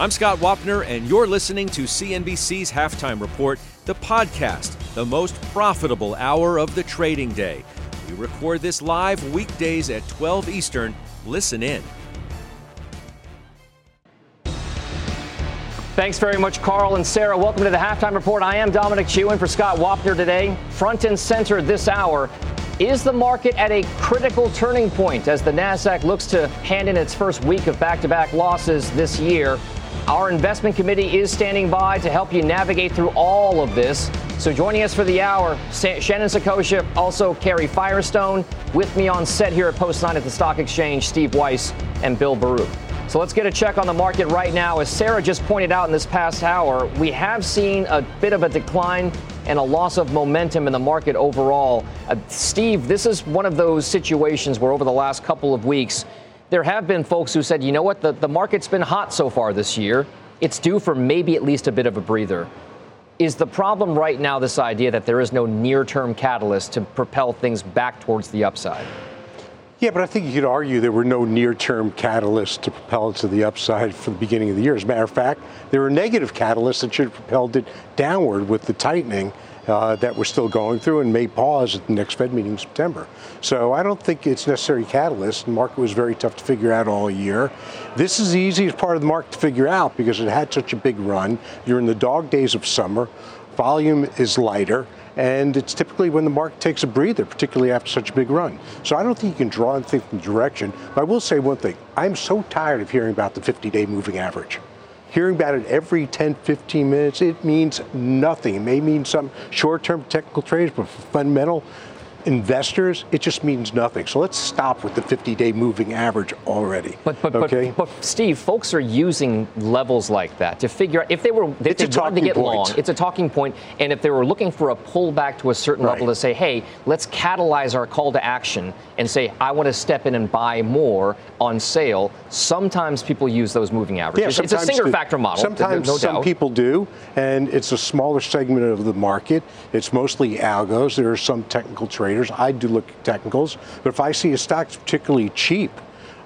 I'm Scott Wapner, and you're listening to CNBC's Halftime Report, the podcast, the most profitable hour of the trading day. We record this live weekdays at 12 Eastern. Listen in. Thanks very much, Carl and Sarah. Welcome to the Halftime Report. I am Dominic Chu in for Scott Wapner today. Front and center this hour. Is the market at a critical turning point as the NASDAQ looks to hand in its first week of back to back losses this year? Our investment committee is standing by to help you navigate through all of this. So joining us for the hour, Shannon Saccocia, also Carrie Firestone. With me on set here at Post 9 at the Stock Exchange, Steve Weiss and Bill Baruch. So let's get a check on the market right now. As Sarah just pointed out in this past hour, we have seen a bit of a decline and a loss of momentum in the market overall. Uh, Steve, this is one of those situations where over the last couple of weeks, there have been folks who said, you know what, the, the market's been hot so far this year. It's due for maybe at least a bit of a breather. Is the problem right now this idea that there is no near term catalyst to propel things back towards the upside? Yeah, but I think you could argue there were no near-term catalysts to propel it to the upside for the beginning of the year. As a matter of fact, there were negative catalysts that should have propelled it downward with the tightening uh, that we're still going through and may pause at the next Fed meeting in September. So I don't think it's necessary catalyst. The market was very tough to figure out all year. This is the easiest part of the market to figure out because it had such a big run. You're in the dog days of summer. Volume is lighter and it's typically when the market takes a breather, particularly after such a big run. So I don't think you can draw anything from direction. But I will say one thing: I'm so tired of hearing about the 50-day moving average. Hearing about it every 10, 15 minutes, it means nothing. It may mean some short-term technical trades, but fundamental investors, it just means nothing. So let's stop with the 50-day moving average already. But but, okay? but, but Steve, folks are using levels like that to figure out if they were if it's they wanted to get point. long. It's a talking point, and if they were looking for a pullback to a certain right. level to say, hey, let's catalyze our call to action and say, I want to step in and buy more on sale. Sometimes people use those moving averages. Yeah, it's a single factor model. Sometimes no some doubt. people do, and it's a smaller segment of the market. It's mostly algos. There are some technical traders. I do look at technicals, but if I see a stock particularly cheap,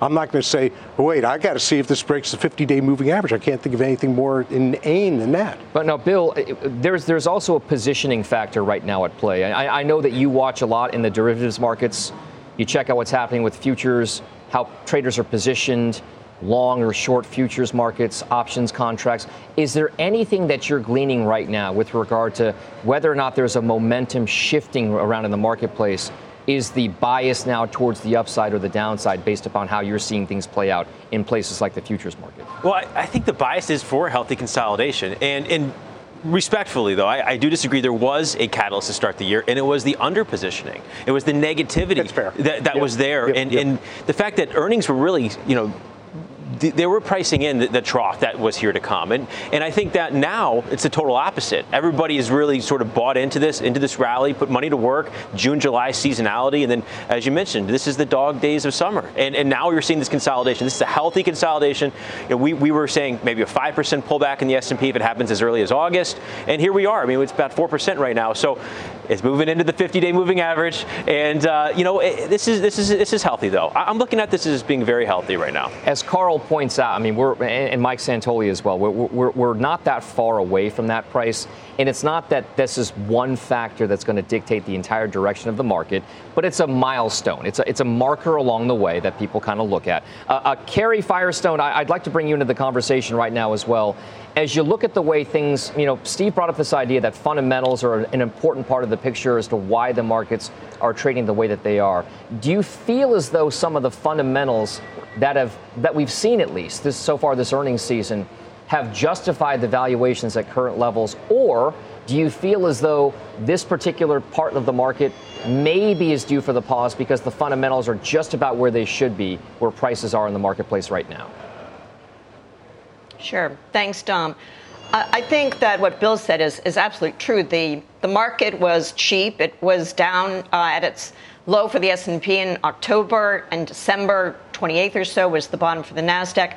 I'm not going to say, wait, I got to see if this breaks the 50-day moving average. I can't think of anything more inane than that. But now, Bill, eh, there's there's also a positioning factor right now at play. I, I know that you watch a lot in the derivatives markets. You check out what's happening with futures, how traders are positioned long or short futures markets, options contracts. Is there anything that you're gleaning right now with regard to whether or not there's a momentum shifting around in the marketplace? Is the bias now towards the upside or the downside based upon how you're seeing things play out in places like the futures market? Well, I, I think the bias is for healthy consolidation. And, and respectfully, though, I, I, do disagree. There was a catalyst to start the year, and it was the underpositioning. It was the negativity that, that yep. was there, yep. and, yep. and the fact that earnings were really, you know, they were pricing in the, the, trough that was here to come. And, and I think that now it's the total opposite. Everybody is really sort of bought into this, into this rally, put money to work, June, July seasonality. And then, as you mentioned, this is the dog days of summer. And, and now you're seeing this consolidation. This is a healthy consolidation. You know, we, we were saying maybe a 5% pullback in the S&P if it happens as early as August. And here we are. I mean, it's about 4% right now. So it's moving into the 50-day moving average. And, uh, you know, it, this, is, this, is, this is healthy, though. I'm looking at this as being very healthy right now. As Carl points out, I mean, we're and Mike Santoli as well. We're, we're, we're not that far away from that price, and it's not that this is one factor that's going to dictate the entire direction of the market, but it's a milestone. It's a, it's a marker along the way that people kind of look at. Uh, uh, Carrie Firestone, I, I'd like to bring you into the conversation right now as well. As you look at the way things, you know, Steve brought up this idea that fundamentals are an important part of the picture as to why the markets are trading the way that they are. Do you feel as though some of the fundamentals that have that we've seen at least this so far this earnings season have justified the valuations at current levels or do you feel as though this particular part of the market maybe is due for the pause because the fundamentals are just about where they should be where prices are in the marketplace right now Sure. Thanks, Dom. I think that what Bill said is, is absolutely true. The the market was cheap. It was down uh, at its low for the S&P in October and December 28th or so was the bottom for the Nasdaq.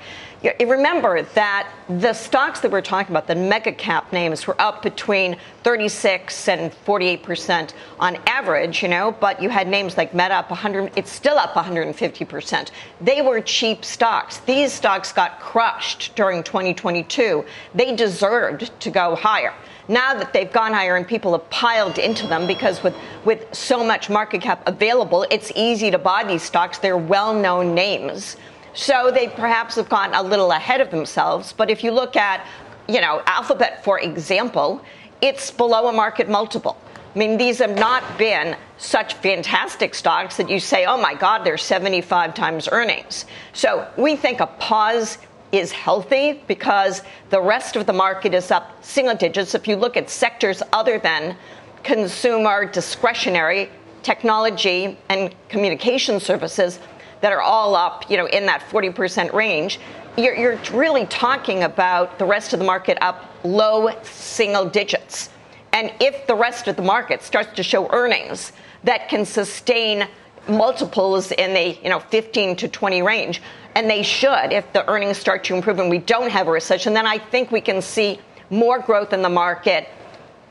Remember that the stocks that we're talking about, the mega cap names, were up between 36 and 48 percent on average, you know. But you had names like Meta up 100. It's still up 150 percent. They were cheap stocks. These stocks got crushed during 2022. They deserved to go higher now that they've gone higher and people have piled into them because with, with so much market cap available, it's easy to buy these stocks. They're well known names. So they perhaps have gotten a little ahead of themselves. But if you look at, you know, Alphabet, for example, it's below a market multiple. I mean, these have not been such fantastic stocks that you say, oh my God, they're 75 times earnings. So we think a pause is healthy because the rest of the market is up single digits. If you look at sectors other than consumer discretionary, technology, and communication services that are all up, you know, in that 40% range, you're, you're really talking about the rest of the market up low single digits. And if the rest of the market starts to show earnings that can sustain multiples in the you know 15 to 20 range, and they should if the earnings start to improve and we don't have a recession, then I think we can see more growth in the market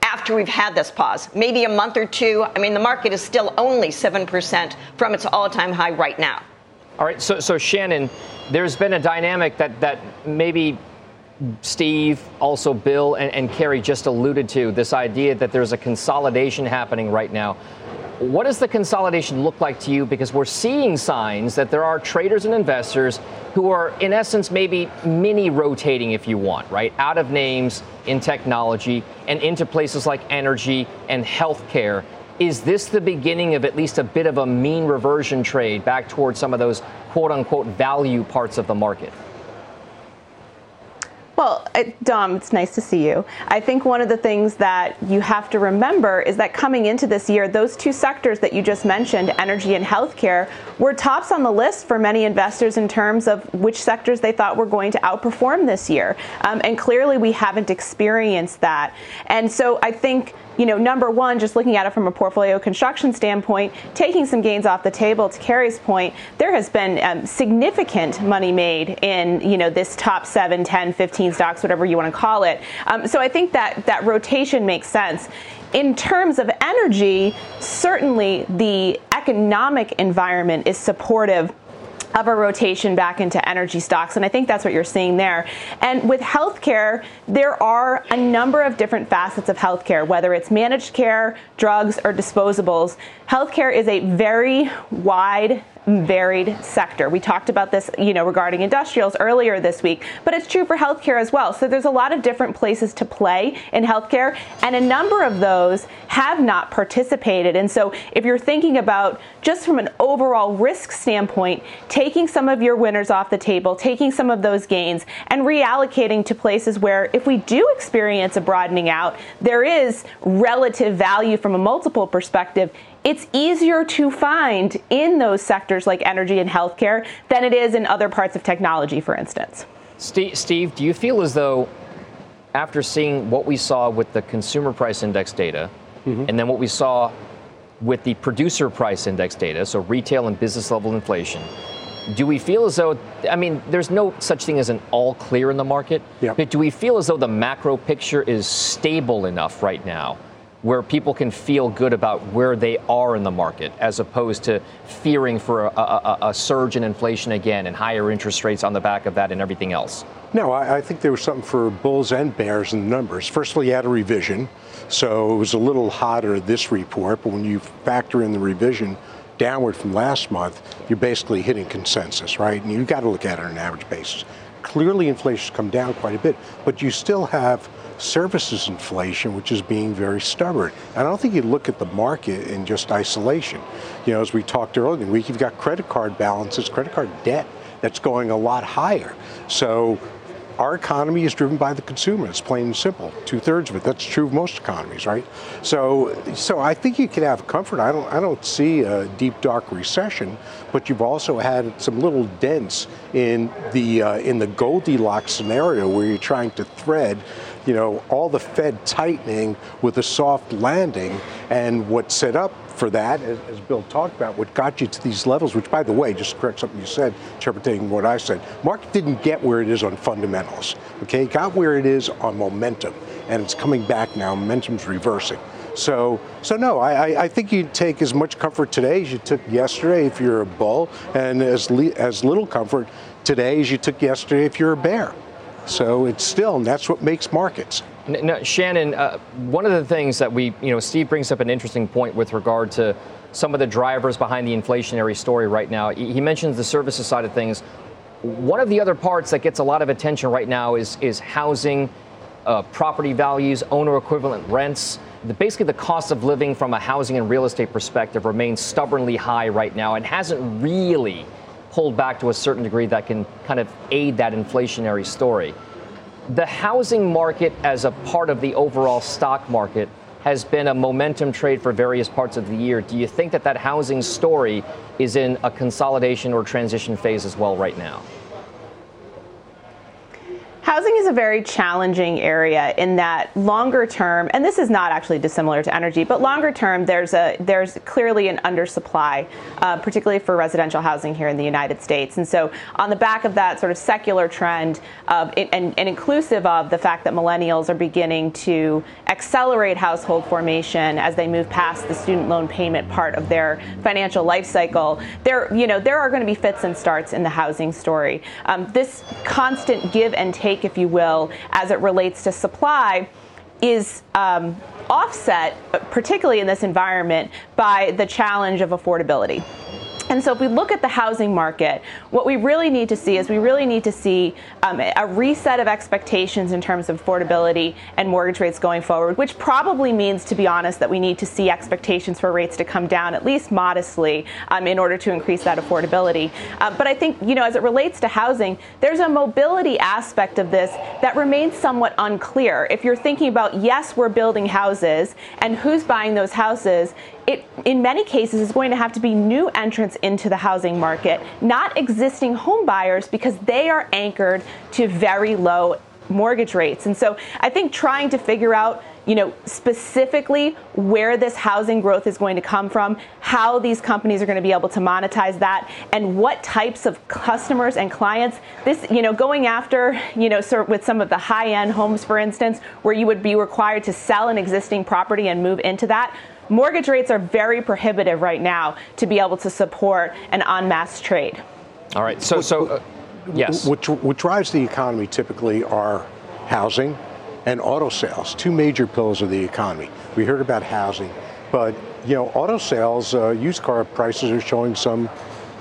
after we've had this pause, maybe a month or two. I mean, the market is still only 7% from its all time high right now. All right, so, so Shannon, there's been a dynamic that, that maybe Steve, also Bill, and, and Karen just alluded to this idea that there's a consolidation happening right now. What does the consolidation look like to you? Because we're seeing signs that there are traders and investors who are, in essence, maybe mini rotating, if you want, right? Out of names in technology and into places like energy and healthcare. Is this the beginning of at least a bit of a mean reversion trade back towards some of those quote unquote value parts of the market? Well, Dom, it's nice to see you. I think one of the things that you have to remember is that coming into this year, those two sectors that you just mentioned, energy and healthcare, were tops on the list for many investors in terms of which sectors they thought were going to outperform this year. Um, and clearly, we haven't experienced that. And so I think you know, number one, just looking at it from a portfolio construction standpoint, taking some gains off the table. To Carrie's point, there has been um, significant money made in, you know, this top 7, 10, 15 stocks, whatever you want to call it. Um, so I think that that rotation makes sense. In terms of energy, certainly the economic environment is supportive of a rotation back into energy stocks. And I think that's what you're seeing there. And with healthcare, there are a number of different facets of healthcare, whether it's managed care, drugs, or disposables. Healthcare is a very wide varied sector. We talked about this, you know, regarding industrials earlier this week, but it's true for healthcare as well. So there's a lot of different places to play in healthcare, and a number of those have not participated. And so if you're thinking about just from an overall risk standpoint, taking some of your winners off the table, taking some of those gains, and reallocating to places where if we do experience a broadening out, there is relative value from a multiple perspective it's easier to find in those sectors like energy and healthcare than it is in other parts of technology, for instance. Steve, Steve, do you feel as though after seeing what we saw with the consumer price index data mm-hmm. and then what we saw with the producer price index data, so retail and business level inflation, do we feel as though, I mean, there's no such thing as an all clear in the market, yep. but do we feel as though the macro picture is stable enough right now where people can feel good about where they are in the market as opposed to fearing for a, a, a, surge in inflation again and higher interest rates on the back of that and everything else? No, I, I think there was something for bulls and bears in the numbers. First of all, you had a revision, so it was a little hotter this report, but when you factor in the revision, downward from last month, you're basically hitting consensus, right? And you've got to look at it on an average basis. Clearly, inflation's come down quite a bit, but you still have services inflation, which is being very stubborn. And I don't think you look at the market in just isolation. You know, as we talked earlier in the week, you've got credit card balances, credit card debt that's going a lot higher. So our economy is driven by the consumer. It's plain and simple. Two thirds of it. That's true of most economies, right? So, so I think you can have comfort. I don't, I don't see a deep dark recession, but you've also had some little dents in the uh, in the Goldilocks scenario where you're trying to thread you know, all the Fed tightening with a soft landing and what set up for that, as, Bill talked about, what got you to these levels, which, by the way, just to correct something you said, interpreting what I said, market didn't get where it is on fundamentals. Okay, it got where it is on momentum, and it's coming back now. Momentum's reversing. So, so no, I, I think you take as much comfort today as you took yesterday if you're a bull, and as le- as little comfort today as you took yesterday if you're a bear. So it's still, and that's what makes markets. No, Shannon, uh, one of the things that we, you know, Steve brings up an interesting point with regard to some of the drivers behind the inflationary story right now. He mentions the services side of things. One of the other parts that gets a lot of attention right now is is housing, uh, property values, owner equivalent rents. The, basically, the cost of living from a housing and real estate perspective remains stubbornly high right now and hasn't really pulled back to a certain degree that can kind of aid that inflationary story the housing market as a part of the overall stock market has been a momentum trade for various parts of the year. Do you think that that housing story is in a consolidation or transition phase as well right now? Housing is a very challenging area in that longer term, and this is not actually dissimilar to energy, but longer term, there's a there's clearly an undersupply, uh, particularly for residential housing here in the United States. And so, on the back of that sort of secular trend, of and, and inclusive of the fact that millennials are beginning to accelerate household formation as they move past the student loan payment part of their financial life cycle, there you know there are going to be fits and starts in the housing story. Um, this constant give and take if you will, as it relates to supply, is um, offset, particularly in this environment, by the challenge of affordability. And so, if we look at the housing market, what we really need to see is we really need to see um, a reset of expectations in terms of affordability and mortgage rates going forward, which probably means, to be honest, that we need to see expectations for rates to come down at least modestly um, in order to increase that affordability. Uh, but I think, you know, as it relates to housing, there's a mobility aspect of this that remains somewhat unclear. If you're thinking about, yes, we're building houses, and who's buying those houses, it, in many cases, is going to have to be new entrants into the housing market, not existing home buyers, because they are anchored to very low mortgage rates. And so I think trying to figure out you know, specifically where this housing growth is going to come from, how these companies are going to be able to monetize that, and what types of customers and clients. This, you know, going after, you know, sort of with some of the high-end homes, for instance, where you would be required to sell an existing property and move into that mortgage rates are very prohibitive right now to be able to support an en masse trade. All right. So, so uh, yes. What, what drives the economy typically are housing and auto sales, two major pillars of the economy. We heard about housing, but you know, auto sales, uh, used car prices are showing some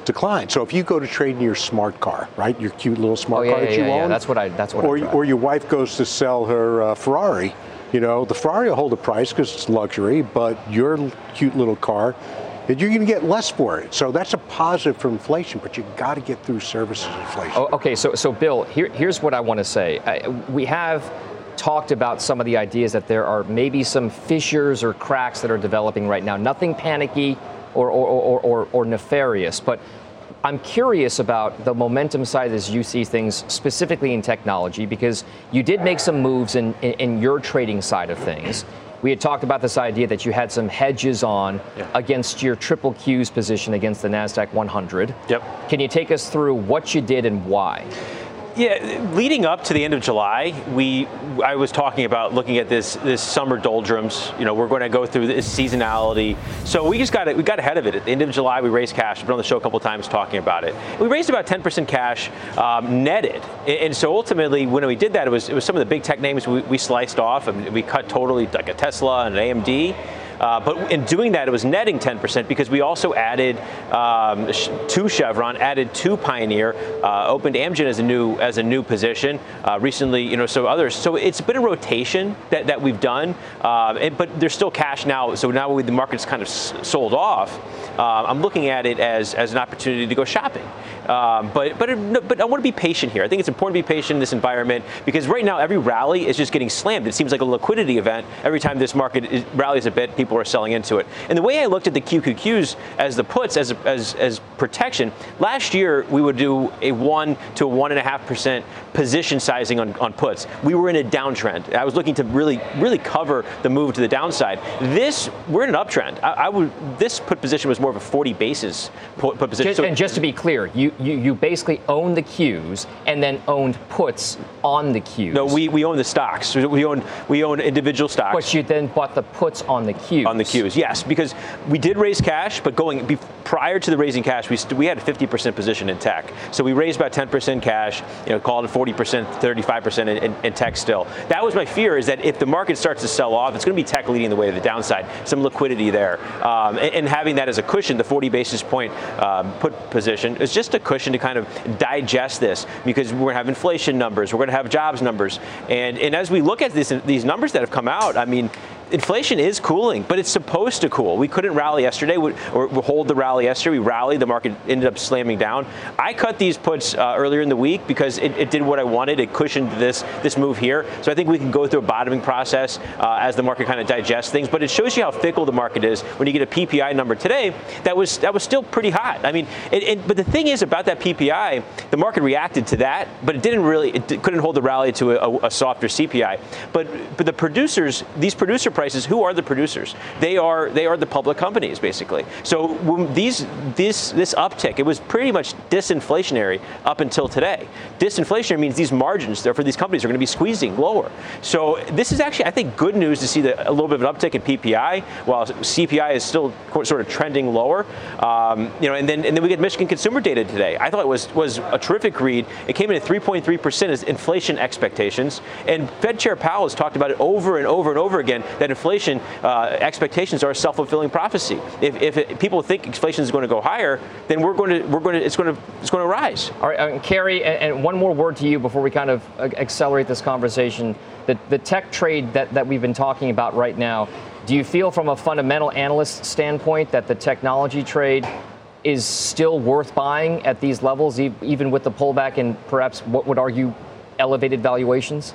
decline. So if you go to trade in your smart car, right, your cute little smart oh, yeah, car that you yeah, own, yeah. that's what I that's what or, I or your wife goes to sell her uh, Ferrari you know, the Ferrari will hold a price because it's luxury, but your cute little car, you're going to get less for it. So that's a positive for inflation, but you've got to get through services inflation. Oh, okay, so so Bill, here, here's what I want to say. I, we have talked about some of the ideas that there are maybe some fissures or cracks that are developing right now. Nothing panicky or or, or, or, or nefarious, but I'm curious about the momentum side as you see things, specifically in technology, because you did make some moves in, in, in your trading side of things. We had talked about this idea that you had some hedges on yeah. against your triple Q's position against the NASDAQ 100. Yep. Can you take us through what you did and why? Yeah, leading up to the end of July, we I was talking about looking at this this summer doldrums. You know, we're going to go through this seasonality. So we just got it. We got ahead of it. At the end of July, we raised cash. I've been on the show a couple times talking about it. We raised about 10% cash um, netted, and so ultimately, when we did that, it was it was some of the big tech names we, we sliced off, and we cut totally like a Tesla and an AMD. Uh, but in doing that, it was netting 10% because we also added um, to Chevron, added to Pioneer, uh, opened Amgen as a new as a new position uh, recently. You know, so others. So it's been a rotation that, that we've done, uh, and, but there's still cash now. So now the market's kind of sold off. Uh, I'm looking at it as, as an opportunity to go shopping. Um, but but but I want to be patient here. I think it's important to be patient in this environment because right now every rally is just getting slammed. It seems like a liquidity event every time this market is, rallies a bit. People are selling into it. And the way I looked at the QQQs as the puts as as as protection last year, we would do a one to one and a half percent position sizing on, on puts. We were in a downtrend. I was looking to really really cover the move to the downside. This we're in an uptrend. I, I would this put position was more of a 40 basis put, put position. Just, so, and just to be clear, you, you you basically own the Qs and then owned puts on the Qs. No, we, we own the stocks. We own we own individual stocks. But you then bought the puts on the Qs. On the Qs, yes, because we did raise cash, but going prior to the raising cash, we st- we had a 50% position in tech. So we raised about 10% cash, you know, call it 40%, 35% in, in, in tech still. That was my fear is that if the market starts to sell off, it's going to be tech leading the way to the downside. Some liquidity there, um, and, and, having that as a cushion, the 40 basis point um, put position is just a cushion to kind of digest this because we're going to have inflation numbers, we're going to have jobs numbers, and and as we look at this, these numbers that have come out, I mean inflation is cooling, but it's supposed to cool. We couldn't rally yesterday or, hold the rally yesterday. We rallied, the market ended up slamming down. I cut these puts uh, earlier in the week because it, it, did what I wanted. It cushioned this this move here. So I think we can go through a bottoming process uh, as the market kind of digests things. But it shows you how fickle the market is when you get a PPI number today that was that was still pretty hot. I mean, it, it, but the thing is about that PPI, the market reacted to that, but it didn't really, it couldn't hold the rally to a, a softer CPI. But but the producers, these producer prices prices, who are the producers? They are they are the public companies basically. So these this this uptick, it was pretty much disinflationary up until today. Disinflationary means these margins for these companies are going to be squeezing lower. So this is actually I think good news to see a little bit of an uptick in PPI while CPI is still sort of trending lower. Um, you know, and then and then we get Michigan consumer data today. I thought it was was a terrific read. It came in at 3.3 percent as inflation expectations, and Fed Chair Powell has talked about it over and over and over again that inflation uh, expectations are a self-fulfilling prophecy. If, if it, people think inflation is going to go higher, then we're going to we're going to it's going to it's going to rise. All right, uh, Karen, and, and, one more word to you before we kind of uh, accelerate this conversation. The the tech trade that that we've been talking about right now. Do you feel, from a fundamental analyst standpoint, that the technology trade is still worth buying at these levels, even with the pullback and perhaps what would argue elevated valuations?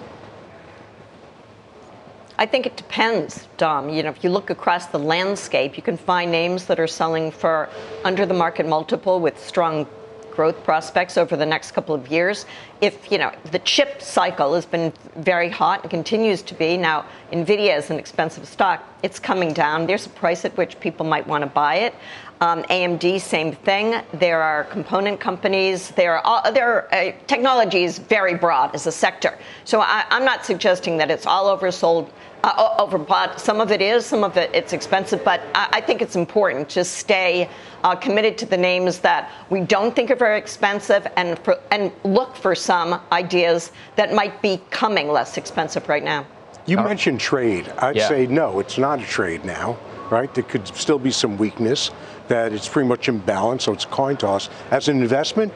I think it depends, Dom. You know, if you look across the landscape, you can find names that are selling for under the market multiple with strong growth prospects over the next couple of years. If, you know, the chip cycle has been very hot and continues to be. Now, Nvidia is an expensive stock. It's coming down. There's a price at which people might want to buy it. Um, AMD, same thing. There are component companies. There are there uh, technology is very broad as a sector. So I, I'm not suggesting that it's all oversold uh, overbought. Some of it is, some of it it's expensive, but I, I think it's important to stay uh, committed to the names that we don't think are very expensive and for, and look for some ideas that might be coming less expensive right now. You mentioned trade. I'd yeah. say no, it's not a trade now, right? There could still be some weakness that it's pretty much in balance, so it's a coin toss. As an investment,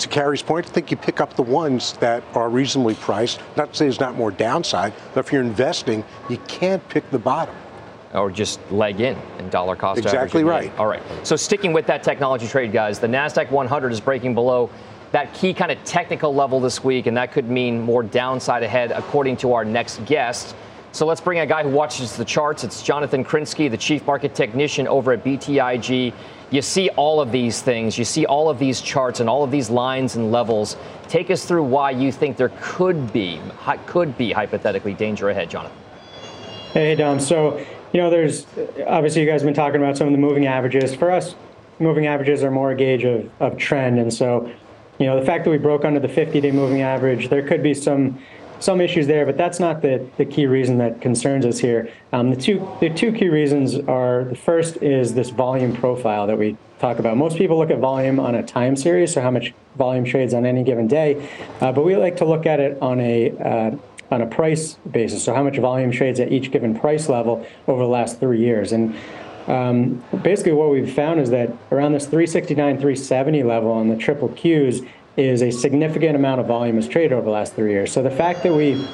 to Carrie's point, I think you pick up the ones that are reasonably priced. Not to say there's not more downside, but if you're investing, you can't pick the bottom. Or just leg in and dollar cost Exactly right. All right. So sticking with that technology trade, guys, the NASDAQ 100 is breaking below that key kind of technical level this week, and that could mean more downside ahead, according to our next guest. So let's bring a guy who watches the charts. It's Jonathan Krinsky, the chief market technician over at BTIG you see all of these things, you see all of these charts and all of these lines and levels. Take us through why you think there could be, could be hypothetically danger ahead, Jonathan. Hey, Dom. So, you know, there's obviously you guys have been talking about some of the moving averages. For us, moving averages are more a gauge of, of trend. And so, you know, the fact that we broke under the 50 day moving average, there could be some some issues there, but that's not the, the key reason that concerns us here. Um, the two the two key reasons are the first is this volume profile that we talk about. Most people look at volume on a time series, so how much volume trades on any given day, uh, but we like to look at it on a uh, on a price basis. So how much volume trades at each given price level over the last three years, and um, basically what we've found is that around this 369, 370 level on the triple Qs is a significant amount of volume is traded over the last three years. So the fact that we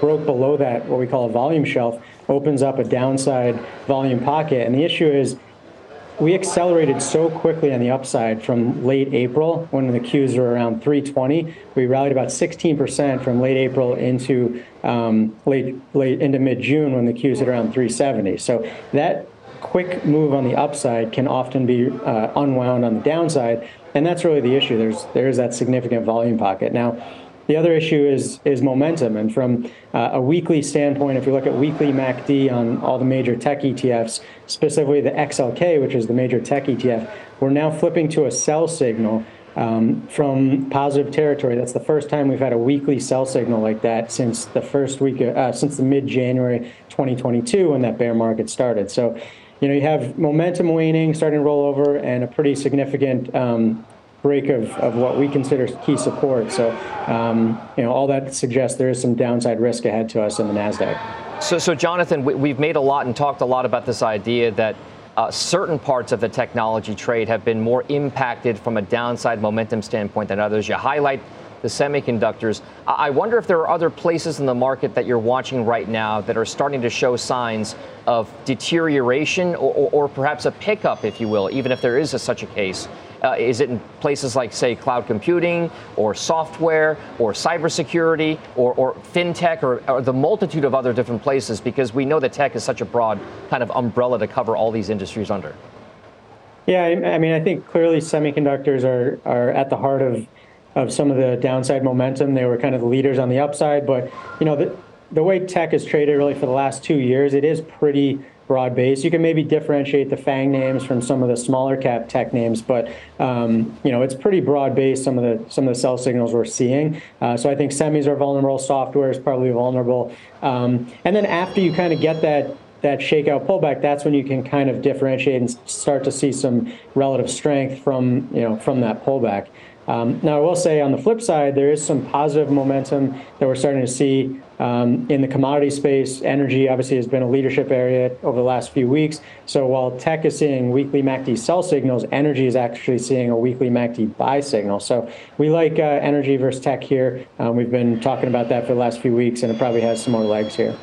broke below that, what we call a volume shelf, opens up a downside volume pocket. And the issue is we accelerated so quickly on the upside from late April when the Qs were around 320. We rallied about 16% from late April into um, late late into mid June when the Qs hit around 370. So that quick move on the upside can often be uh, unwound on the downside, and that's really the issue. There's there's that significant volume pocket now. The other issue is is momentum, and from uh, a weekly standpoint, if you look at weekly MACD on all the major tech ETFs, specifically the XLK, which is the major tech ETF, we're now flipping to a sell signal um, from positive territory. That's the first time we've had a weekly sell signal like that since the first week, uh, since the mid January 2022 when that bear market started. So, you know, you have momentum waning, starting to roll over, and a pretty significant um, break of, of what we consider key support. So, um, you know, all that suggests there is some downside risk ahead to us in the Nasdaq. So, so Jonathan, we, have made a lot and talked a lot about this idea that uh, certain parts of the technology trade have been more impacted from a downside momentum standpoint than others. You highlight the semiconductors. I wonder if there are other places in the market that you're watching right now that are starting to show signs of deterioration or, or, or perhaps a pickup, if you will, even if there is a, such a case uh, is it in places like, say, cloud computing or software or cybersecurity or, or fintech or, or, the multitude of other different places? Because we know that tech is such a broad kind of umbrella to cover all these industries under. Yeah, I mean, I think clearly semiconductors are, are at the heart of, of some of the downside momentum. They were kind of the leaders on the upside, but you know the, the way tech is traded really for the last two years, it is pretty broad base. You can maybe differentiate the FANG names from some of the smaller cap tech names, but um, you know it's pretty broad based. Some of the some of the sell signals we're seeing. Uh, so I think semis are vulnerable. Software is probably vulnerable. Um, and then after you kind of get that that shakeout pullback, that's when you can kind of differentiate and start to see some relative strength from you know from that pullback. Um, now, I will say on the flip side, there is some positive momentum that we're starting to see um, in the commodity space. Energy obviously has been a leadership area over the last few weeks. So while tech is seeing weekly MACD sell signals, energy is actually seeing a weekly MACD buy signal. So we like uh, energy versus tech here. Um, we've been talking about that for the last few weeks, and it probably has some more legs here.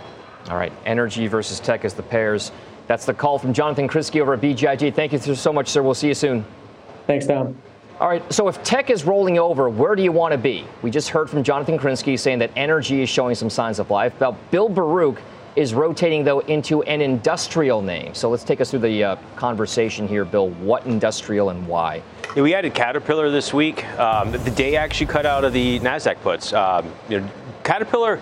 All right, energy versus tech as the pairs. That's the call from Jonathan Krinsky over at BTIG. Thank you so much, sir. We'll see you soon. Thanks, Tom. All right, so if tech is rolling over, where do you want to be? We just heard from Jonathan Krinsky saying that energy is showing some signs of life. Bill Baruch is rotating, though, into an industrial name. So let's take us through the uh, conversation here, Bill. What industrial and why? Yeah, we added Caterpillar this week. Um, the day actually cut out of the NASDAQ puts. Um, you know, Caterpillar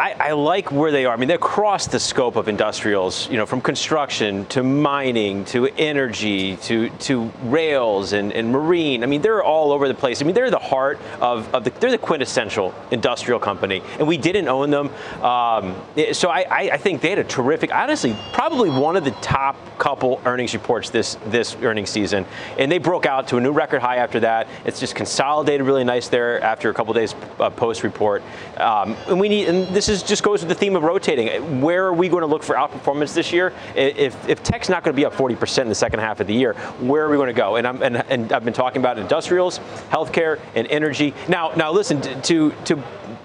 I, I, like where they are. I mean, they're across the scope of industrials, you know, from construction to mining to energy to to rails and, and marine. I mean, they're all over the place. I mean, they're the heart of, of the, they're the quintessential industrial company, and we didn't own them. Um, so I, I, I think they had a terrific, honestly, probably one of the top couple earnings reports this this earnings season, and they broke out to a new record high after that. It's just consolidated really nice there after a couple days uh, post report, um, and we need and this is just goes with the theme of rotating. Where are we going to look for outperformance this year? If, if tech's not going to be up 40% in the second half of the year, where are we going to go? And, I'm, and, and I've been talking about industrials, healthcare, and energy. Now, now listen, to, to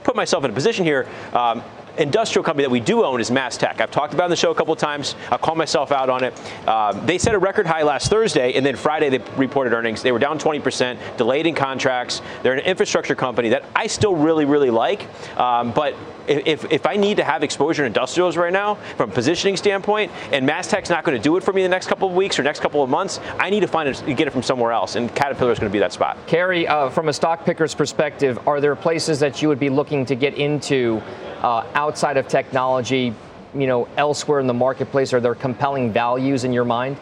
put myself in a position here, um, industrial company that we do own is MasTec. I've talked about it on the show a couple of times. I'll call myself out on it. Um, they set a record high last Thursday, and then Friday they reported earnings. They were down 20%, delayed in contracts. They're an infrastructure company that I still really, really like. Um, but if, if I need to have exposure to industrials right now from a positioning standpoint, and MasTec's not going to do it for me in the next couple of weeks or next couple of months, I need to find it, get it from somewhere else, and Caterpillar is going to be that spot. Carrie, uh, from a stock picker's perspective, are there places that you would be looking to get into uh, outside of technology, you know, elsewhere in the marketplace? Are there compelling values in your mind?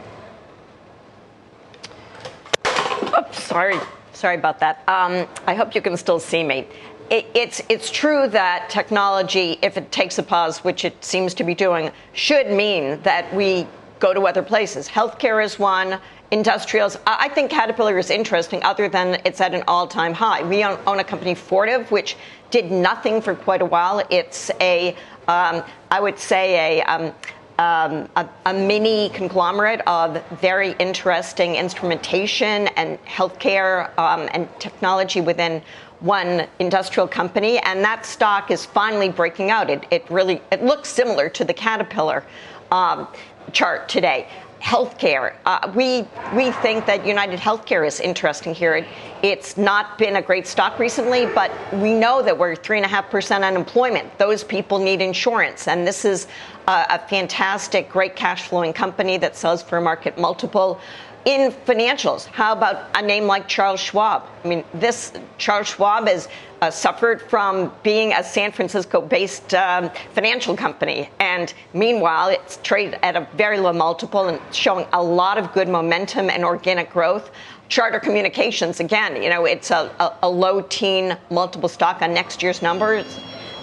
Oops, sorry, sorry about that. Um, I hope you can still see me. It, it's it's true that technology, if it takes a pause, which it seems to be doing, should mean that we go to other places. Healthcare is one. Industrials. I think Caterpillar is interesting, other than it's at an all-time high. We own, own a company, Fortive, which did nothing for quite a while. It's a, um, I would say, a, um, um, a, a, mini conglomerate of very interesting instrumentation and healthcare um, and technology within one industrial company, and that stock is finally breaking out. It, it really it looks similar to the Caterpillar um, chart today. healthcare. Uh, we we think that United Healthcare is interesting here. It, it's not been a great stock recently, but we know that we're three and a half percent unemployment. Those people need insurance, and this is a, a fantastic, great cash flowing company that sells for a market multiple in financials. How about a name like Charles Schwab? I mean, this Charles Schwab has uh, suffered from being a San Francisco-based um, financial company, and meanwhile, it's traded at a very low multiple and showing a lot of good momentum and organic growth. Charter Communications, again, you know, it's a, a, a low teen multiple stock on next year's numbers.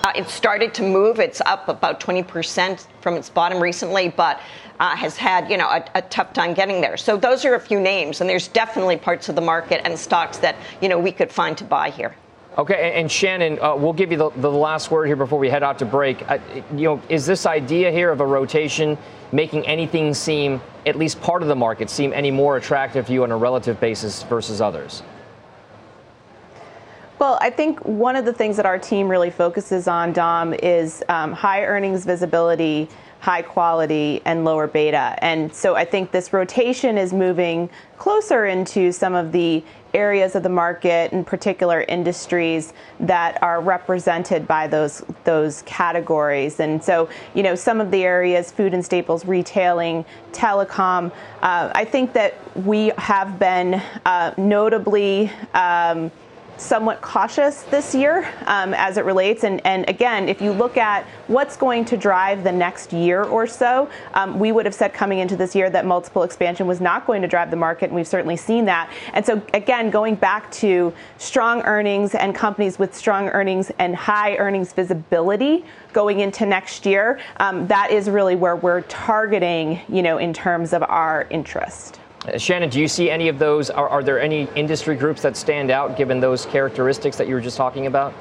Uh, it started to move. It's up about 20% from its bottom recently, but uh, has had, you know, a, a, tough time getting there. So those are a few names, and there's definitely parts of the market and stocks that, you know, we could find to buy here. Okay, and Shannon, uh, we'll give you the, the, last word here before we head out to break. Uh, you know, is this idea here of a rotation making anything seem, at least part of the market, seem any more attractive to you on a relative basis versus others? Well, I think one of the things that our team really focuses on, Dom, is um, high earnings visibility high quality and lower beta. And so I think this rotation is moving closer into some of the areas of the market, in particular industries that are represented by those those categories. And so, you know, some of the areas, food and staples, retailing, telecom. Uh, I think that we have been uh, notably. Um, somewhat cautious this year um, as it relates. And, and again, if you look at what's going to drive the next year or so, um, we would have said coming into this year that multiple expansion was not going to drive the market, and we've certainly seen that. And so, again, going back to strong earnings and companies with strong earnings and high earnings visibility going into next year, um, that is really where we're targeting, you know, in terms of our interest. Shannon, do you see any of those? Are, are there any industry groups that stand out given those characteristics that you were just talking about?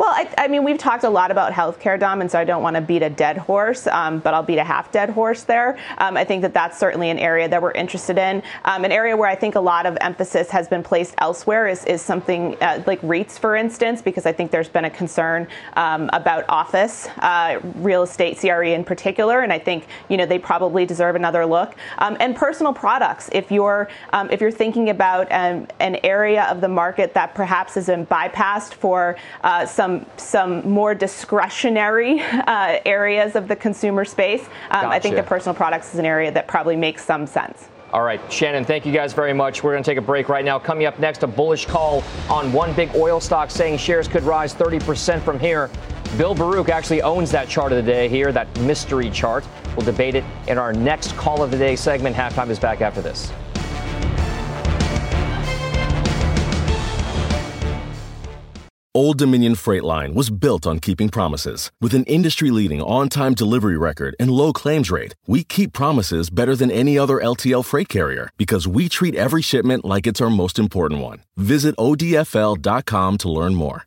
Well, I, I, mean, we've talked a lot about healthcare, Dom, and so I don't want to beat a dead horse, um, but I'll beat a half dead horse there. Um, I think that that's certainly an area that we're interested in. Um, an area where I think a lot of emphasis has been placed elsewhere is, is something uh, like REITs, for instance, because I think there's been a concern um, about office, uh, real estate, CRE in particular, and I think you know they probably deserve another look. Um, and personal products, if you're um, if you're thinking about an area of the market that perhaps has been bypassed for uh, some some some more discretionary uh, areas of the consumer space. Um, gotcha. I think the personal products is an area that probably makes some sense. All right, Shannon, thank you guys very much. We're going to take a break right now. Coming up next, a bullish call on one big oil stock saying shares could rise 30% from here. Bill Baruch actually owns that chart of the day here, that mystery chart. We'll debate it in our next call of the day segment. Halftime is back after this. Old Dominion Freight Line was built on keeping promises. With an industry leading on time delivery record and low claims rate, we keep promises better than any other LTL freight carrier because we treat every shipment like it's our most important one. Visit ODFL.com to learn more.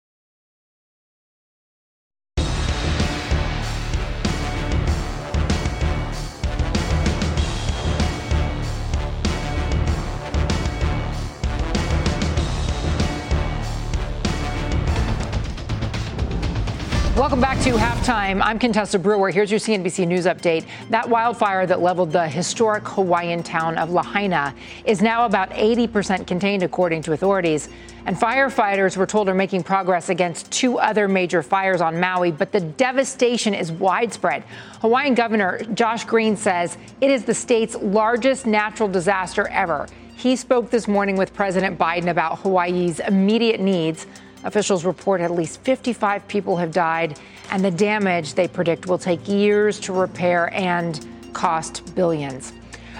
Welcome back to halftime. I'm Contessa Brewer. Here's your CNBC News update. That wildfire that leveled the historic Hawaiian town of Lahaina is now about 80% contained, according to authorities. And firefighters, we're told, are making progress against two other major fires on Maui, but the devastation is widespread. Hawaiian Governor Josh Green says it is the state's largest natural disaster ever. He spoke this morning with President Biden about Hawaii's immediate needs. Officials report at least 55 people have died, and the damage they predict will take years to repair and cost billions.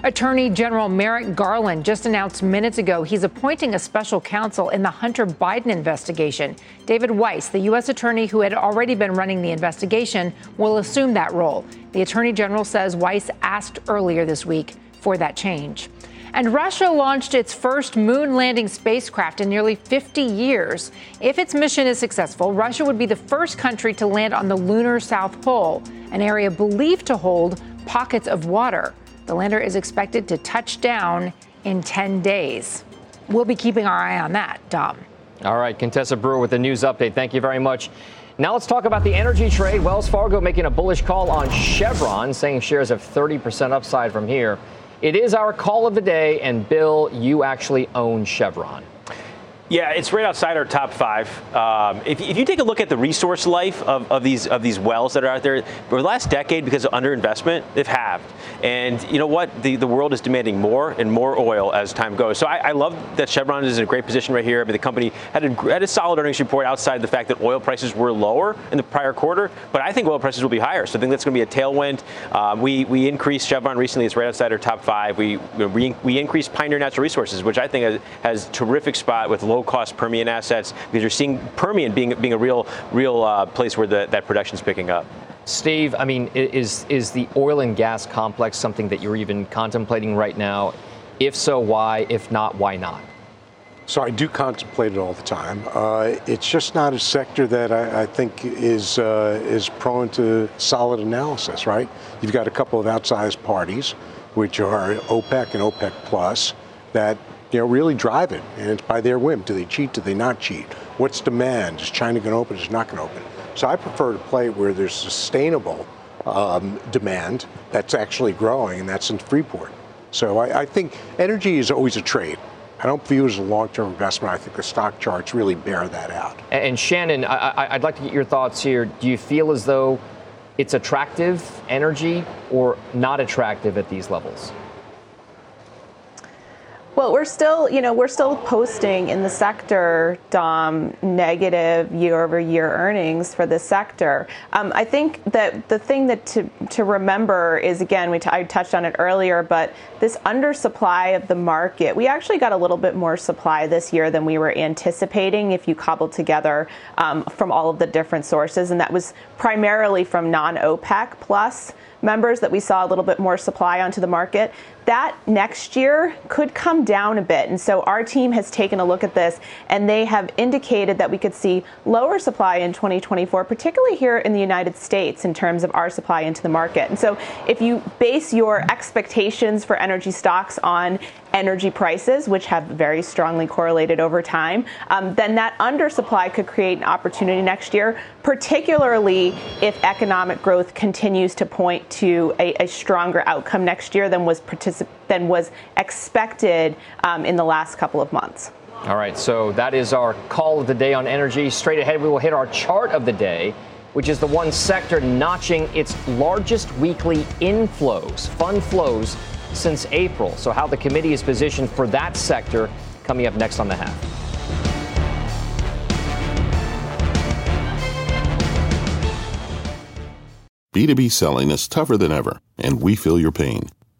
Attorney General Merrick Garland just announced minutes ago he's appointing a special counsel in the Hunter Biden investigation. David Weiss, the U.S. attorney who had already been running the investigation, will assume that role. The attorney general says Weiss asked earlier this week for that change. And Russia launched its first moon landing spacecraft in nearly 50 years. If its mission is successful, Russia would be the first country to land on the lunar South Pole, an area believed to hold pockets of water. The lander is expected to touch down in 10 days. We'll be keeping our eye on that, Dom. All right, Contessa Brewer with the news update. Thank you very much. Now let's talk about the energy trade. Wells Fargo making a bullish call on Chevron, saying shares have 30% upside from here. It is our call of the day, and Bill, you actually own Chevron. Yeah, it's right outside our top five. Um, if, if, you take a look at the resource life of, of, these of these wells that are out there, over the last decade, because of underinvestment, they've halved. And you know what? The, the world is demanding more and more oil as time goes. So I, I love that Chevron is in a great position right here. I mean, the company had a, had a solid earnings report outside the fact that oil prices were lower in the prior quarter, but I think oil prices will be higher. So I think that's going to be a tailwind. Um, we we increased Chevron recently. It's right outside our top five. We we, we increased Pioneer Natural Resources, which I think has, has terrific spot with low low-cost Permian assets because you're seeing Permian being being a real real uh, place where the, that production is picking up. Steve, I mean, is is the oil and gas complex something that you're even contemplating right now? If so, why? If not, why not? So I do contemplate it all the time. Uh, it's just not a sector that I, I think is uh, is prone to solid analysis. Right? You've got a couple of outsized parties, which are OPEC and OPEC Plus, that you know, really drive it. And it's by their whim. Do they cheat? Do they not cheat? What's demand? Is China going to open? Is not going to open? So I prefer to play where there's sustainable um, demand that's actually growing, and that's in Freeport. So I, I, think energy is always a trade. I don't view it as a long-term investment. I think the stock charts really bear that out. And, and Shannon, I, I'd like to get your thoughts here. Do you feel as though it's attractive energy or not attractive at these levels? Well, we're still, you know, we're still posting in the sector, Dom, negative year-over-year earnings for the sector. Um, I think that the thing that to to remember is again, we t- I touched on it earlier, but this undersupply of the market. We actually got a little bit more supply this year than we were anticipating. If you cobbled together um, from all of the different sources, and that was primarily from non-OPEC plus members that we saw a little bit more supply onto the market. That next year could come down a bit. And so our team has taken a look at this and they have indicated that we could see lower supply in 2024, particularly here in the United States in terms of our supply into the market. And so if you base your expectations for energy stocks on energy prices, which have very strongly correlated over time, um, then that undersupply could create an opportunity next year, particularly if economic growth continues to point to a, a stronger outcome next year than was particip- than was expected um, in the last couple of months. All right, so that is our call of the day on energy. Straight ahead, we will hit our chart of the day which is the one sector notching its largest weekly inflows, fund flows since April. So, how the committee is positioned for that sector coming up next on the half. B2B selling is tougher than ever, and we feel your pain.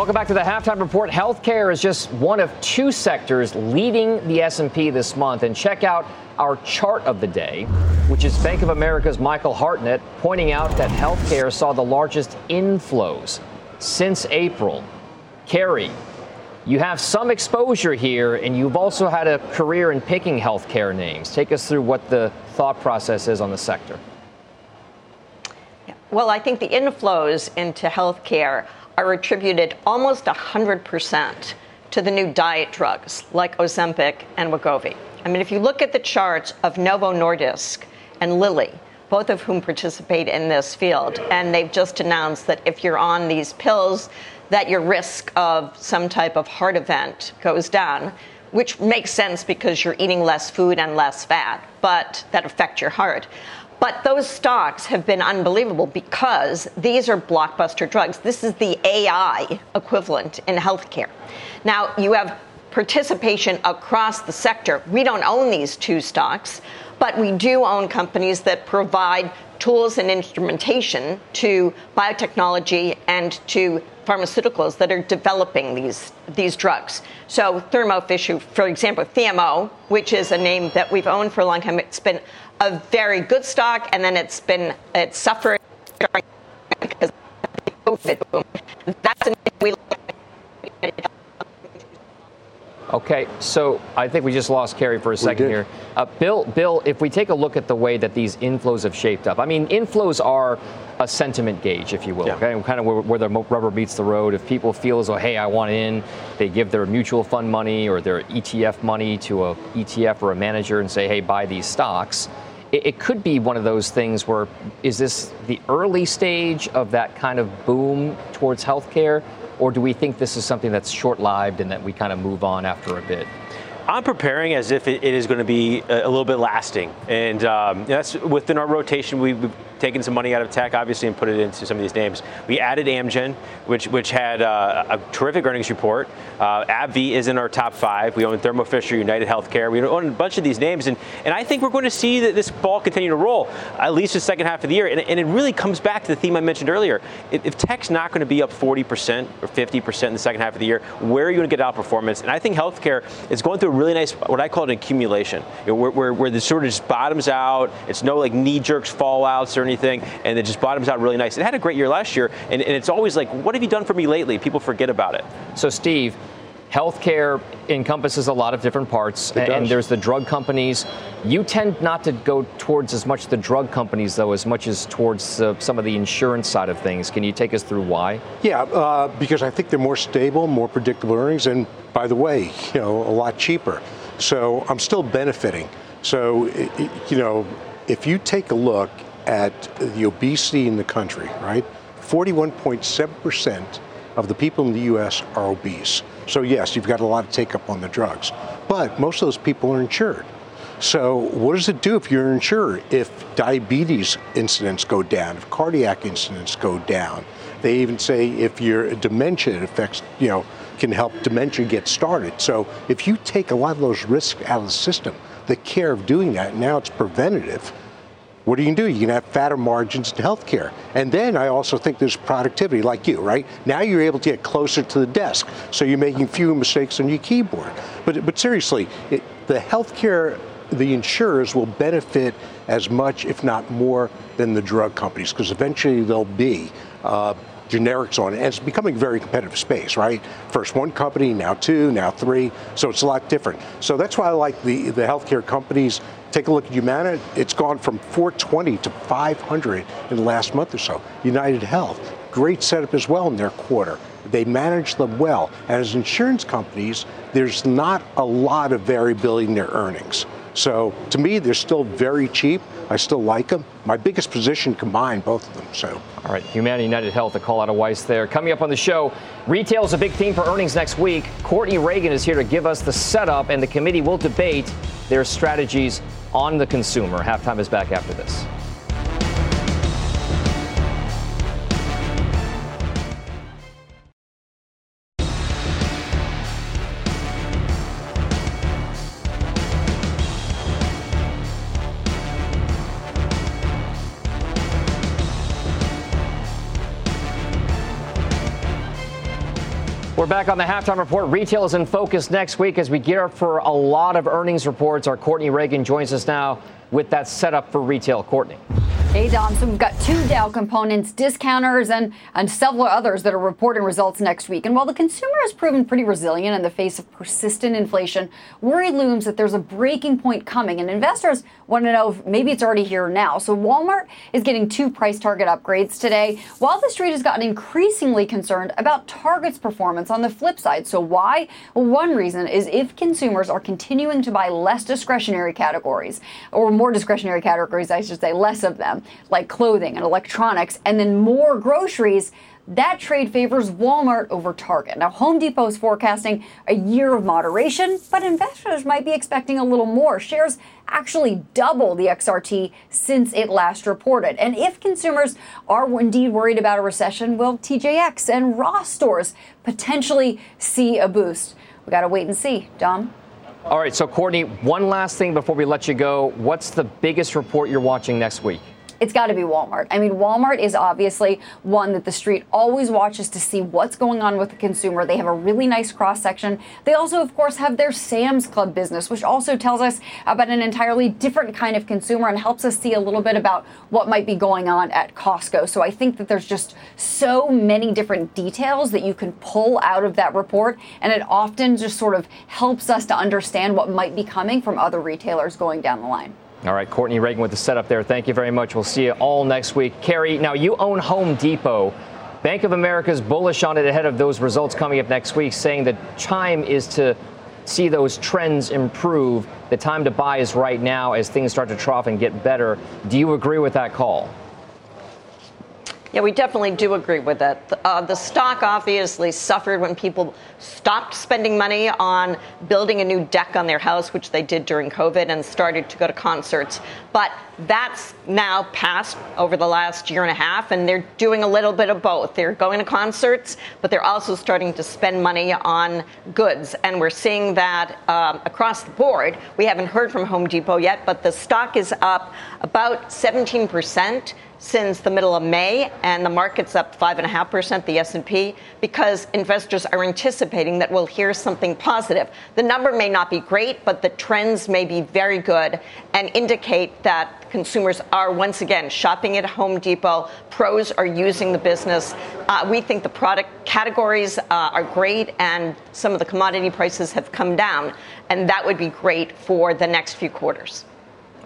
Welcome back to the halftime report. Healthcare is just one of two sectors leading the S&P this month. And check out our chart of the day, which is Bank of America's Michael Hartnett pointing out that healthcare saw the largest inflows since April. Carrie, you have some exposure here, and you've also had a career in picking healthcare names. Take us through what the thought process is on the sector. Well, I think the inflows into healthcare are attributed almost 100% to the new diet drugs like Ozempic and Wegovy. I mean, if you look at the charts of Novo Nordisk and Lilly, both of whom participate in this field, and they've just announced that if you're on these pills, that your risk of some type of heart event goes down, which makes sense because you're eating less food and less fat, but that affect your heart. But those stocks have been unbelievable because these are blockbuster drugs. This is the AI equivalent in healthcare. Now, you have participation across the sector. We don't own these two stocks, but we do own companies that provide tools and instrumentation to biotechnology and to pharmaceuticals that are developing these these drugs. So Thermo Fisher, for example, TMO, which is a name that we've owned for a long time, it's been a very good stock, and then it's been it's suffered because COVID boom. That's a we Okay, so I think we just lost Carrie for a second here. Uh, Bill, Bill, if we take a look at the way that these inflows have shaped up, I mean, inflows are a sentiment gauge, if you will, yeah. okay? Kind of where, where, the rubber meets the road. If people feel as though, hey, I want in, they give their mutual fund money or their ETF money to a ETF or a manager and say, hey, buy these stocks it, it could be one of those things where is this the early stage of that kind of boom towards healthcare, or do we think this is something that's short lived and that we kind of move on after a bit? I'm preparing as if it, is going to be a, little bit lasting, and um, that's within our rotation. We, taken some money out of tech, obviously, and put it into some of these names. We added Amgen, which which had uh, a terrific earnings report. Uh, AbbVie is in our top five. We own Thermo Fisher, United Healthcare. We own a bunch of these names, and and I think we're going to see that this ball continue to roll at least the second half of the year. And, and it really comes back to the theme I mentioned earlier. If, if tech's not going to be up 40% or 50% in the second half of the year, where are you going to get outperformance? And I think healthcare is going through a really nice, what I call an accumulation, you know, where, where, where the sort of just bottoms out. It's no like knee jerks, fallouts, or anything, and it just bottoms out really nice. It had a great year last year, and, and it's always like, what have you done for me lately? People forget about it. So, Steve, healthcare encompasses a lot of different parts, and, and there's the drug companies. You tend not to go towards as much the drug companies, though, as much as towards uh, some of the insurance side of things. Can you take us through why? Yeah, uh, because I think they're more stable, more predictable earnings, and by the way, you know, a lot cheaper. So I'm still benefiting. So, you know, if you take a look at the obesity in the country, right? 41.7% of the people in the US are obese. So, yes, you've got a lot of take up on the drugs, but most of those people are insured. So, what does it do if you're insured? If diabetes incidents go down, if cardiac incidents go down, they even say if you're dementia, it affects, you know, can help dementia get started. So, if you take a lot of those risks out of the system, the care of doing that, now it's preventative what are you going to do? You can have fatter margins in healthcare. And then I also think there's productivity, like you, right? Now you're able to get closer to the desk, so you're making fewer mistakes on your keyboard. But, but seriously, it, the healthcare, the insurers will benefit as much, if not more, than the drug companies, because eventually there'll be. Uh, generics on it. And it's becoming a very competitive space, right? First one company, now two, now three. So it's a lot different. So that's why I like the, the healthcare companies Take a look at Humana. It's gone from 420 to 500 in the last month or so. United Health, great setup as well in their quarter. They manage them well. And as insurance companies, there's not a lot of variability in their earnings. So to me, they're still very cheap. I still like them. My biggest position combined, both of them. So. All right, Humana United Health, a call out of Weiss there. Coming up on the show, retail is a big theme for earnings next week. Courtney Reagan is here to give us the setup, and the committee will debate their strategies on the consumer. Halftime is back after this. Back on the halftime report. Retail is in focus next week as we gear up for a lot of earnings reports. Our Courtney Reagan joins us now with that setup for retail. Courtney. Hey, Dom. So we've got two Dow components, discounters, and, and several others that are reporting results next week. And while the consumer has proven pretty resilient in the face of persistent inflation, worry looms that there's a breaking point coming. And investors want to know if maybe it's already here now. So Walmart is getting two price target upgrades today, while the street has gotten increasingly concerned about Target's performance on the flip side. So why? Well, one reason is if consumers are continuing to buy less discretionary categories, or more discretionary categories, I should say, less of them like clothing and electronics, and then more groceries, that trade favors Walmart over Target. Now, Home Depot is forecasting a year of moderation, but investors might be expecting a little more. Shares actually double the XRT since it last reported. And if consumers are indeed worried about a recession, will TJX and Ross stores potentially see a boost? We got to wait and see. Dom? All right, so Courtney, one last thing before we let you go. What's the biggest report you're watching next week? It's got to be Walmart. I mean, Walmart is obviously one that the street always watches to see what's going on with the consumer. They have a really nice cross section. They also, of course, have their Sam's Club business, which also tells us about an entirely different kind of consumer and helps us see a little bit about what might be going on at Costco. So I think that there's just so many different details that you can pull out of that report, and it often just sort of helps us to understand what might be coming from other retailers going down the line. All right, Courtney Reagan with the setup there. Thank you very much. We'll see you all next week. Carrie, now you own Home Depot. Bank of America is bullish on it ahead of those results coming up next week, saying that time is to see those trends improve. The time to buy is right now as things start to trough and get better. Do you agree with that call? Yeah, we definitely do agree with that. Uh, the stock obviously suffered when people stopped spending money on building a new deck on their house, which they did during COVID, and started to go to concerts. But that's now passed over the last year and a half, and they're doing a little bit of both. They're going to concerts, but they're also starting to spend money on goods. And we're seeing that um, across the board. We haven't heard from Home Depot yet, but the stock is up about 17 percent since the middle of May, and the market's up 5.5%, the S&P, because investors are anticipating that we'll hear something positive. The number may not be great, but the trends may be very good and indicate that consumers are once again shopping at Home Depot. Pros are using the business. Uh, we think the product categories uh, are great, and some of the commodity prices have come down, and that would be great for the next few quarters.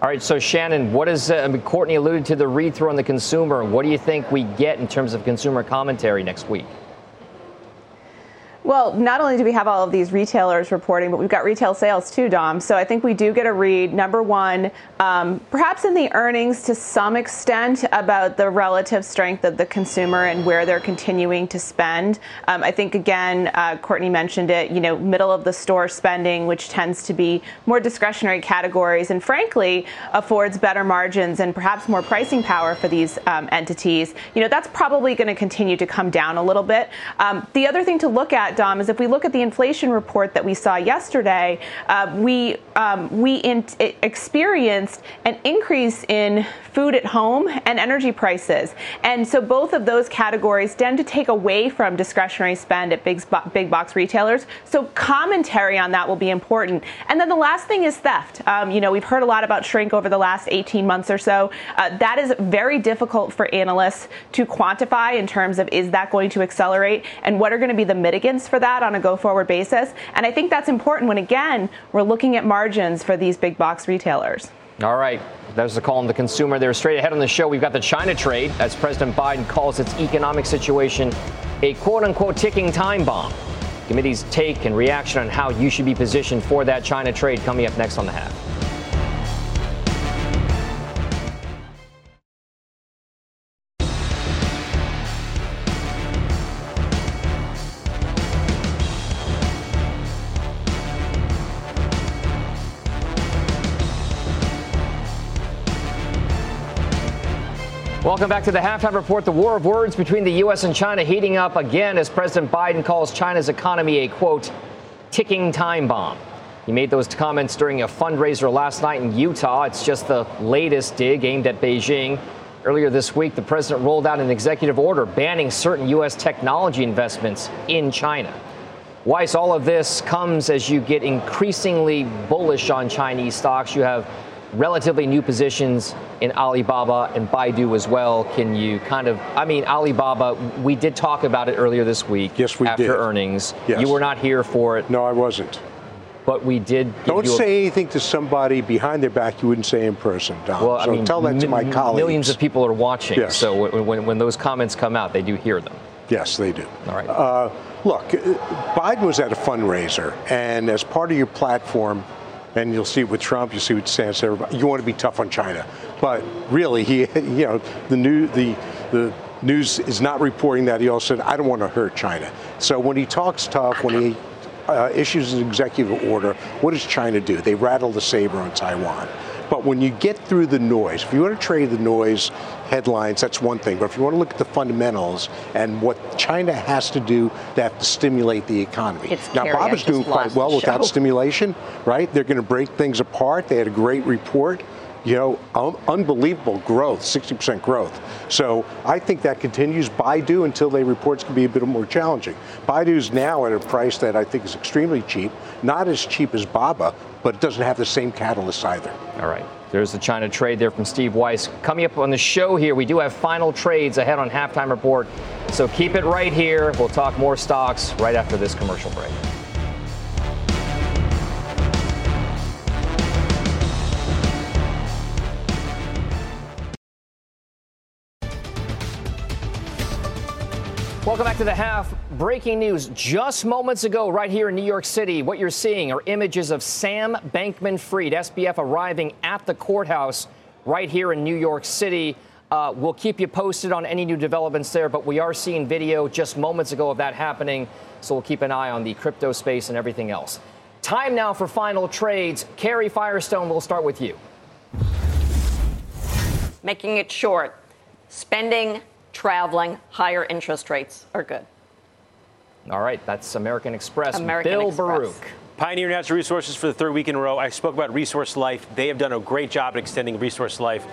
All right, so Shannon, what is uh, Courtney alluded to the read through on the consumer? What do you think we get in terms of consumer commentary next week? Well, not only do we have all of these retailers reporting, but we've got retail sales too, Dom. So I think we do get a read, number one, um, perhaps in the earnings to some extent about the relative strength of the consumer and where they're continuing to spend. Um, I think, again, uh, Courtney mentioned it, you know, middle of the store spending, which tends to be more discretionary categories and frankly affords better margins and perhaps more pricing power for these um, entities. You know, that's probably going to continue to come down a little bit. Um, the other thing to look at, Dom, is if we look at the inflation report that we saw yesterday, uh, we um, we in- experienced an increase in food at home and energy prices, and so both of those categories tend to take away from discretionary spend at big big box retailers. So commentary on that will be important. And then the last thing is theft. Um, you know, we've heard a lot about shrink over the last 18 months or so. Uh, that is very difficult for analysts to quantify in terms of is that going to accelerate and what are going to be the mitigants for that on a go forward basis. And I think that's important when, again, we're looking at margins for these big box retailers. All right. There's the call on the consumer there. Straight ahead on the show, we've got the China trade, as President Biden calls its economic situation a quote unquote ticking time bomb. Committee's take and reaction on how you should be positioned for that China trade coming up next on the half. Welcome back to the halftime report. The war of words between the U.S. and China heating up again as President Biden calls China's economy a quote, ticking time bomb. He made those comments during a fundraiser last night in Utah. It's just the latest dig aimed at Beijing. Earlier this week, the president rolled out an executive order banning certain U.S. technology investments in China. Weiss, all of this comes as you get increasingly bullish on Chinese stocks. You have relatively new positions in Alibaba and Baidu as well. Can you kind of, I mean, Alibaba, we did talk about it earlier this week. Yes, we after did. earnings. Yes. You were not here for it. No, I wasn't. But we did. Dom't you a- say anything to somebody behind their back you wouldn't say in person, Don. Well, I mean, tell that to my colleagues. Millions of people are watching. Yes. So when, when, when those comments come out, they do hear them. Yes, they do. All right. Uh, look, Biden was at a fundraiser, and as part of your platform, and you'll see it with Trump, you see what stands there. You want to be tough on China, but really, he, you know, the new the the news is not reporting that. He also said, "I don't want to hurt China." So when he talks tough, when he uh, issues an executive order, what does China do? They rattle the saber on Taiwan. But when you get through the noise, if you want to trade the noise headlines, that's one thing. But if you want to look at the fundamentals and what China has to do to have to stimulate the economy. It's now, Kerry, Bob is doing quite well without show. stimulation, right? They're going to break things apart. They had a great report. You know, un- unbelievable growth, 60% growth. So I think that continues. Baidu, until they reports, can be a bit more challenging. Baidu's now at a price that I think is extremely cheap, not as cheap as Baba, but it doesn't have the same catalyst either. All right. There's the China trade there from Steve Weiss. Coming up on the show here, we do have final trades ahead on halftime report. So keep it right here. We'll talk more stocks right after this commercial break. Welcome back to the half. Breaking news just moments ago, right here in New York City. What you're seeing are images of Sam Bankman Fried, SBF, arriving at the courthouse right here in New York City. Uh, we'll keep you posted on any new developments there, but we are seeing video just moments ago of that happening. So we'll keep an eye on the crypto space and everything else. Time now for final trades. Carrie Firestone, we'll start with you. Making it short, spending, traveling, higher interest rates are good. All right, that's American Express. American Bill Express. Baruch. Pioneer Natural Resources for the third week in a row. I spoke about Resource Life. They have done a great job at extending Resource Life.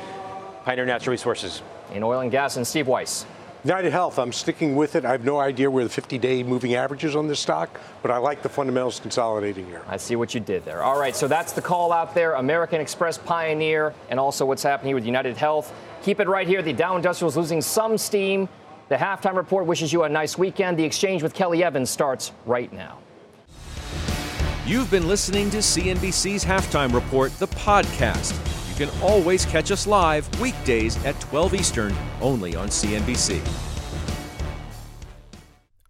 Pioneer Natural Resources. In oil and gas, and Steve Weiss. United Health, I'm sticking with it. I have no idea where the 50 day moving average is on this stock, but I like the fundamentals consolidating here. I see what you did there. All right, so that's the call out there. American Express Pioneer, and also what's happening here with United Health. Keep it right here. The Dow Industrial is losing some steam. The halftime report wishes you a nice weekend. The exchange with Kelly Evans starts right now. You've been listening to CNBC's Halftime Report, the podcast. You can always catch us live weekdays at 12 Eastern, only on CNBC.